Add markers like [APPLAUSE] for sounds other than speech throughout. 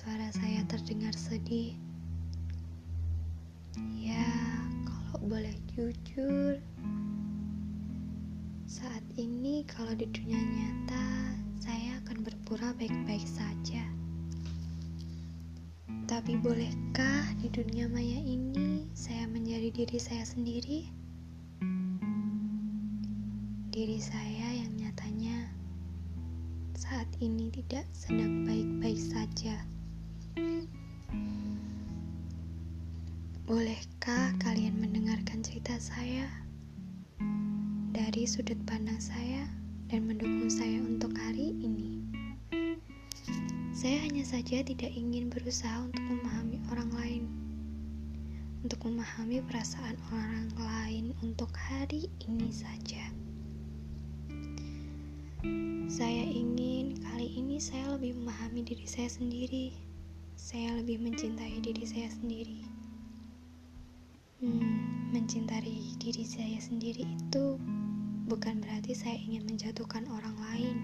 suara saya terdengar sedih? Ya, kalau boleh jujur, saat ini kalau di dunia nyata, saya akan berpura baik-baik saja. Tapi bolehkah di dunia maya ini saya menjadi diri saya sendiri? diri saya yang nyatanya saat ini tidak sedang baik-baik saja. Bolehkah kalian mendengarkan cerita saya dari sudut pandang saya dan mendukung saya untuk hari ini? Saya hanya saja tidak ingin berusaha untuk memahami orang lain, untuk memahami perasaan orang lain untuk hari ini saja. Saya ingin kali ini saya lebih memahami diri saya sendiri. Saya lebih mencintai diri saya sendiri. Hmm, mencintai diri saya sendiri itu bukan berarti saya ingin menjatuhkan orang lain.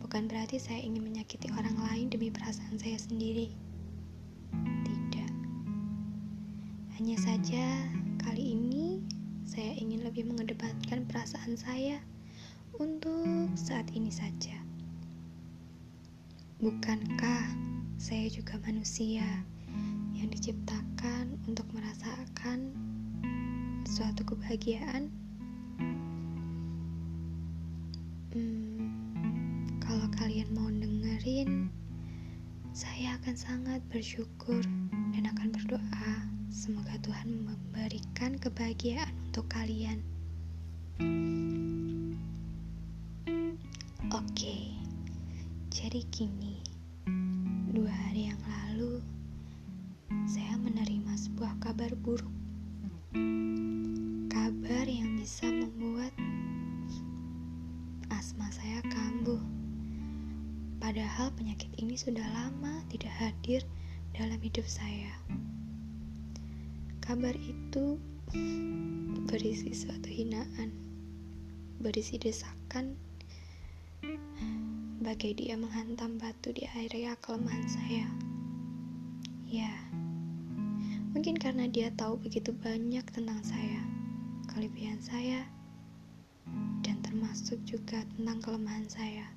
Bukan berarti saya ingin menyakiti orang lain demi perasaan saya sendiri. Tidak. Hanya saja kali ini saya ingin lebih mengedepankan perasaan saya untuk saat ini saja. Bukankah saya juga manusia yang diciptakan untuk merasakan suatu kebahagiaan? Hmm, kalau kalian mau dengerin, saya akan sangat bersyukur dan akan berdoa semoga Tuhan memberikan kebahagiaan untuk kalian. Oke, jadi gini, dua hari yang lalu saya menerima sebuah kabar buruk. Kabar yang bisa membuat asma saya kambuh. Padahal penyakit ini sudah lama tidak hadir dalam hidup saya. Kabar itu berisi suatu hinaan, berisi desakan bagai dia menghantam batu di area kelemahan saya. Ya, mungkin karena dia tahu begitu banyak tentang saya, kelebihan saya, dan termasuk juga tentang kelemahan saya.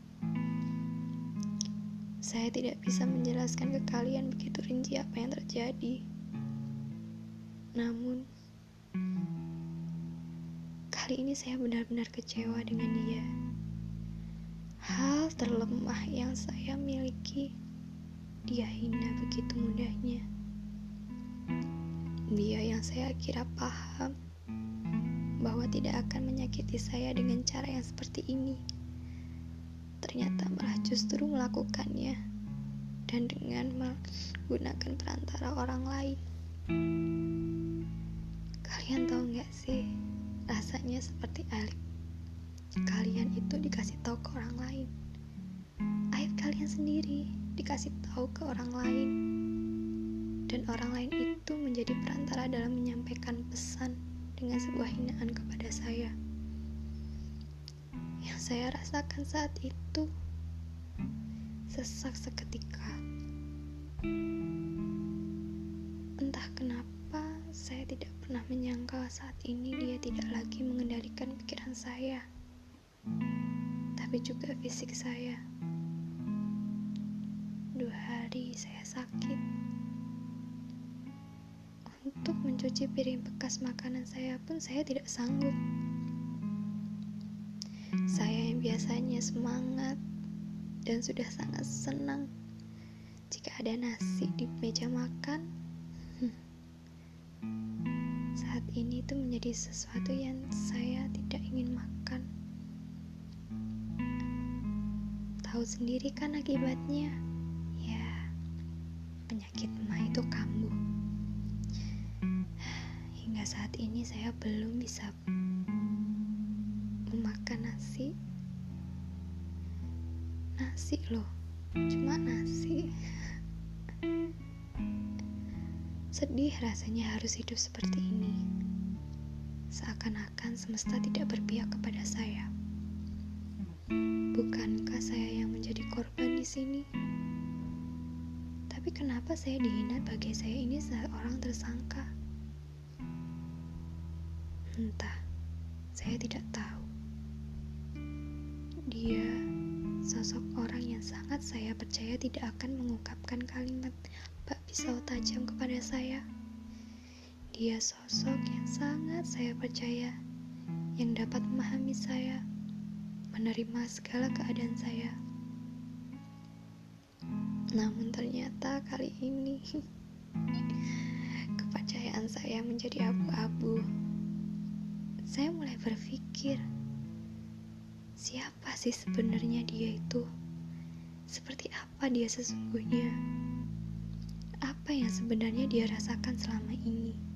Saya tidak bisa menjelaskan ke kalian begitu rinci apa yang terjadi. Namun, kali ini saya benar-benar kecewa dengan dia hal terlemah yang saya miliki, dia hina begitu mudahnya. Dia yang saya kira paham bahwa tidak akan menyakiti saya dengan cara yang seperti ini, ternyata malah justru melakukannya dan dengan menggunakan perantara orang lain. Kalian tahu nggak sih rasanya seperti Alif? Kalian itu dikasih tahu ke orang lain. Aib kalian sendiri dikasih tahu ke orang lain. Dan orang lain itu menjadi perantara dalam menyampaikan pesan dengan sebuah hinaan kepada saya. Yang saya rasakan saat itu sesak seketika. Entah kenapa saya tidak pernah menyangka saat ini dia tidak lagi mengendalikan pikiran saya tapi juga fisik saya. Dua hari saya sakit. Untuk mencuci piring bekas makanan saya pun saya tidak sanggup. Saya yang biasanya semangat dan sudah sangat senang jika ada nasi di meja makan. Saat ini itu menjadi sesuatu yang saya tidak ingin makan. Tahu sendiri kan akibatnya? Ya, penyakit mah itu kambuh. Hingga saat ini saya belum bisa memakan nasi. Nasi loh, cuma nasi. Sedih rasanya harus hidup seperti ini. Seakan-akan semesta tidak berpihak kepada saya. Bukankah saya yang menjadi korban di sini? Tapi kenapa saya dihina bagi saya ini seorang tersangka? Entah, saya tidak tahu. Dia sosok orang yang sangat saya percaya tidak akan mengungkapkan kalimat bak pisau tajam kepada saya. Dia sosok yang sangat saya percaya yang dapat memahami saya menerima segala keadaan saya. Namun ternyata kali ini [LAUGHS] kepercayaan saya menjadi abu-abu. Saya mulai berpikir, siapa sih sebenarnya dia itu? Seperti apa dia sesungguhnya? Apa yang sebenarnya dia rasakan selama ini?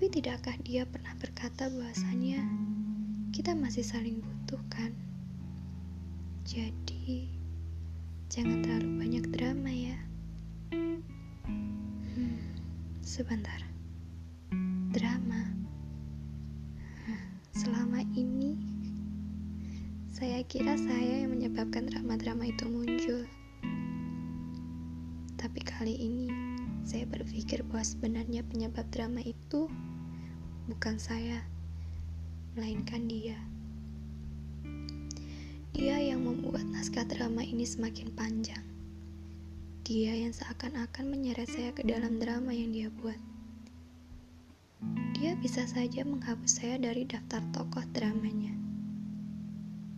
Tapi tidakkah dia pernah berkata bahwasannya kita masih saling butuh kan? Jadi, jangan terlalu banyak drama ya. Hmm, sebentar. Drama. Selama ini, saya kira saya yang menyebabkan drama-drama itu muncul. Tapi kali ini saya berpikir bahwa sebenarnya penyebab drama itu bukan saya, melainkan dia. Dia yang membuat naskah drama ini semakin panjang. Dia yang seakan-akan menyeret saya ke dalam drama yang dia buat. Dia bisa saja menghapus saya dari daftar tokoh dramanya,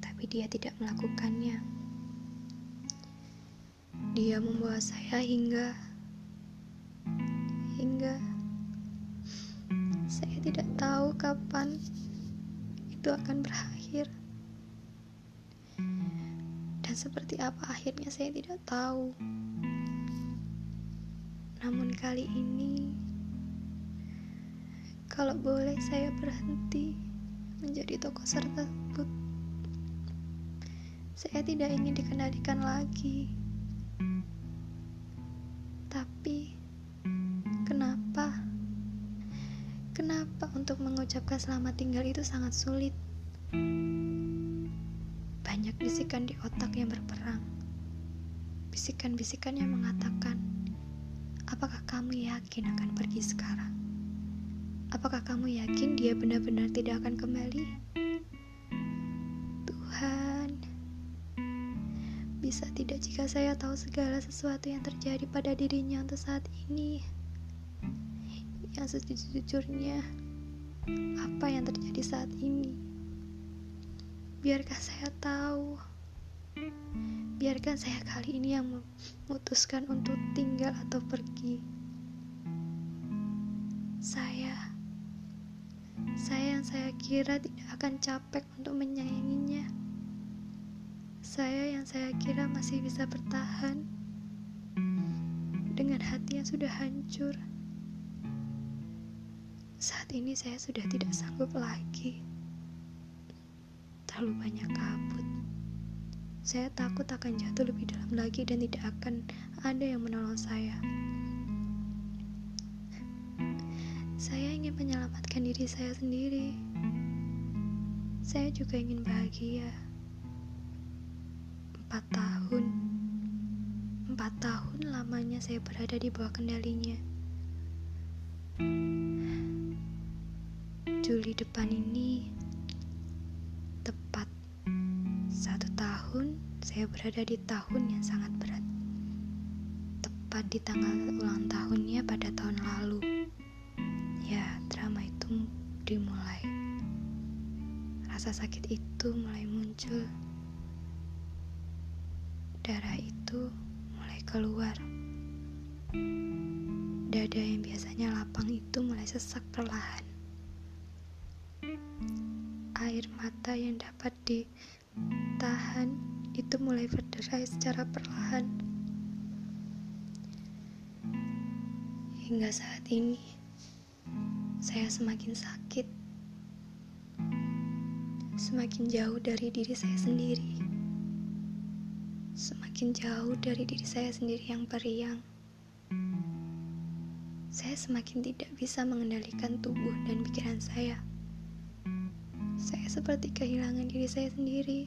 tapi dia tidak melakukannya. Dia membawa saya hingga hingga tahu kapan itu akan berakhir. Dan seperti apa akhirnya saya tidak tahu. Namun kali ini kalau boleh saya berhenti menjadi tokoh tersebut. Saya tidak ingin dikendalikan lagi. Untuk mengucapkan selamat tinggal itu sangat sulit? Banyak bisikan di otak yang berperang. Bisikan-bisikan yang mengatakan, "Apakah kamu yakin akan pergi sekarang? Apakah kamu yakin dia benar-benar tidak akan kembali?" bisa tidak jika saya tahu segala sesuatu yang terjadi pada dirinya untuk saat ini? Yang sejujurnya, apa yang terjadi saat ini? Biarkan saya tahu. Biarkan saya kali ini yang memutuskan untuk tinggal atau pergi. Saya, saya yang saya kira tidak akan capek untuk menyayanginya saya yang saya kira masih bisa bertahan dengan hati yang sudah hancur. Saat ini saya sudah tidak sanggup lagi. Terlalu banyak kabut. Saya takut akan jatuh lebih dalam lagi dan tidak akan ada yang menolong saya. Saya ingin menyelamatkan diri saya sendiri. Saya juga ingin bahagia empat tahun empat tahun lamanya saya berada di bawah kendalinya Juli depan ini. Tepat satu tahun saya berada di tahun yang sangat berat. Tepat di tanggal ulang tahunnya pada tahun lalu. Ya drama itu dimulai. Rasa sakit itu mulai muncul. Darah itu mulai keluar. Dada yang biasanya lapang itu mulai sesak perlahan. Air mata yang dapat ditahan itu mulai berderai secara perlahan. Hingga saat ini, saya semakin sakit, semakin jauh dari diri saya sendiri semakin jauh dari diri saya sendiri yang periang. Saya semakin tidak bisa mengendalikan tubuh dan pikiran saya. Saya seperti kehilangan diri saya sendiri.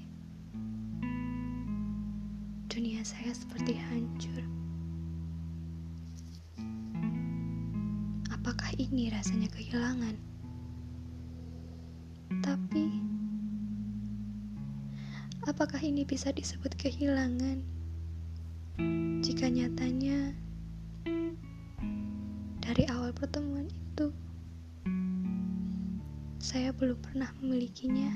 Dunia saya seperti hancur. Apakah ini rasanya kehilangan? Tapi, apakah ini bisa disebut kehilangan? Jika nyatanya dari awal pertemuan itu saya belum pernah memilikinya.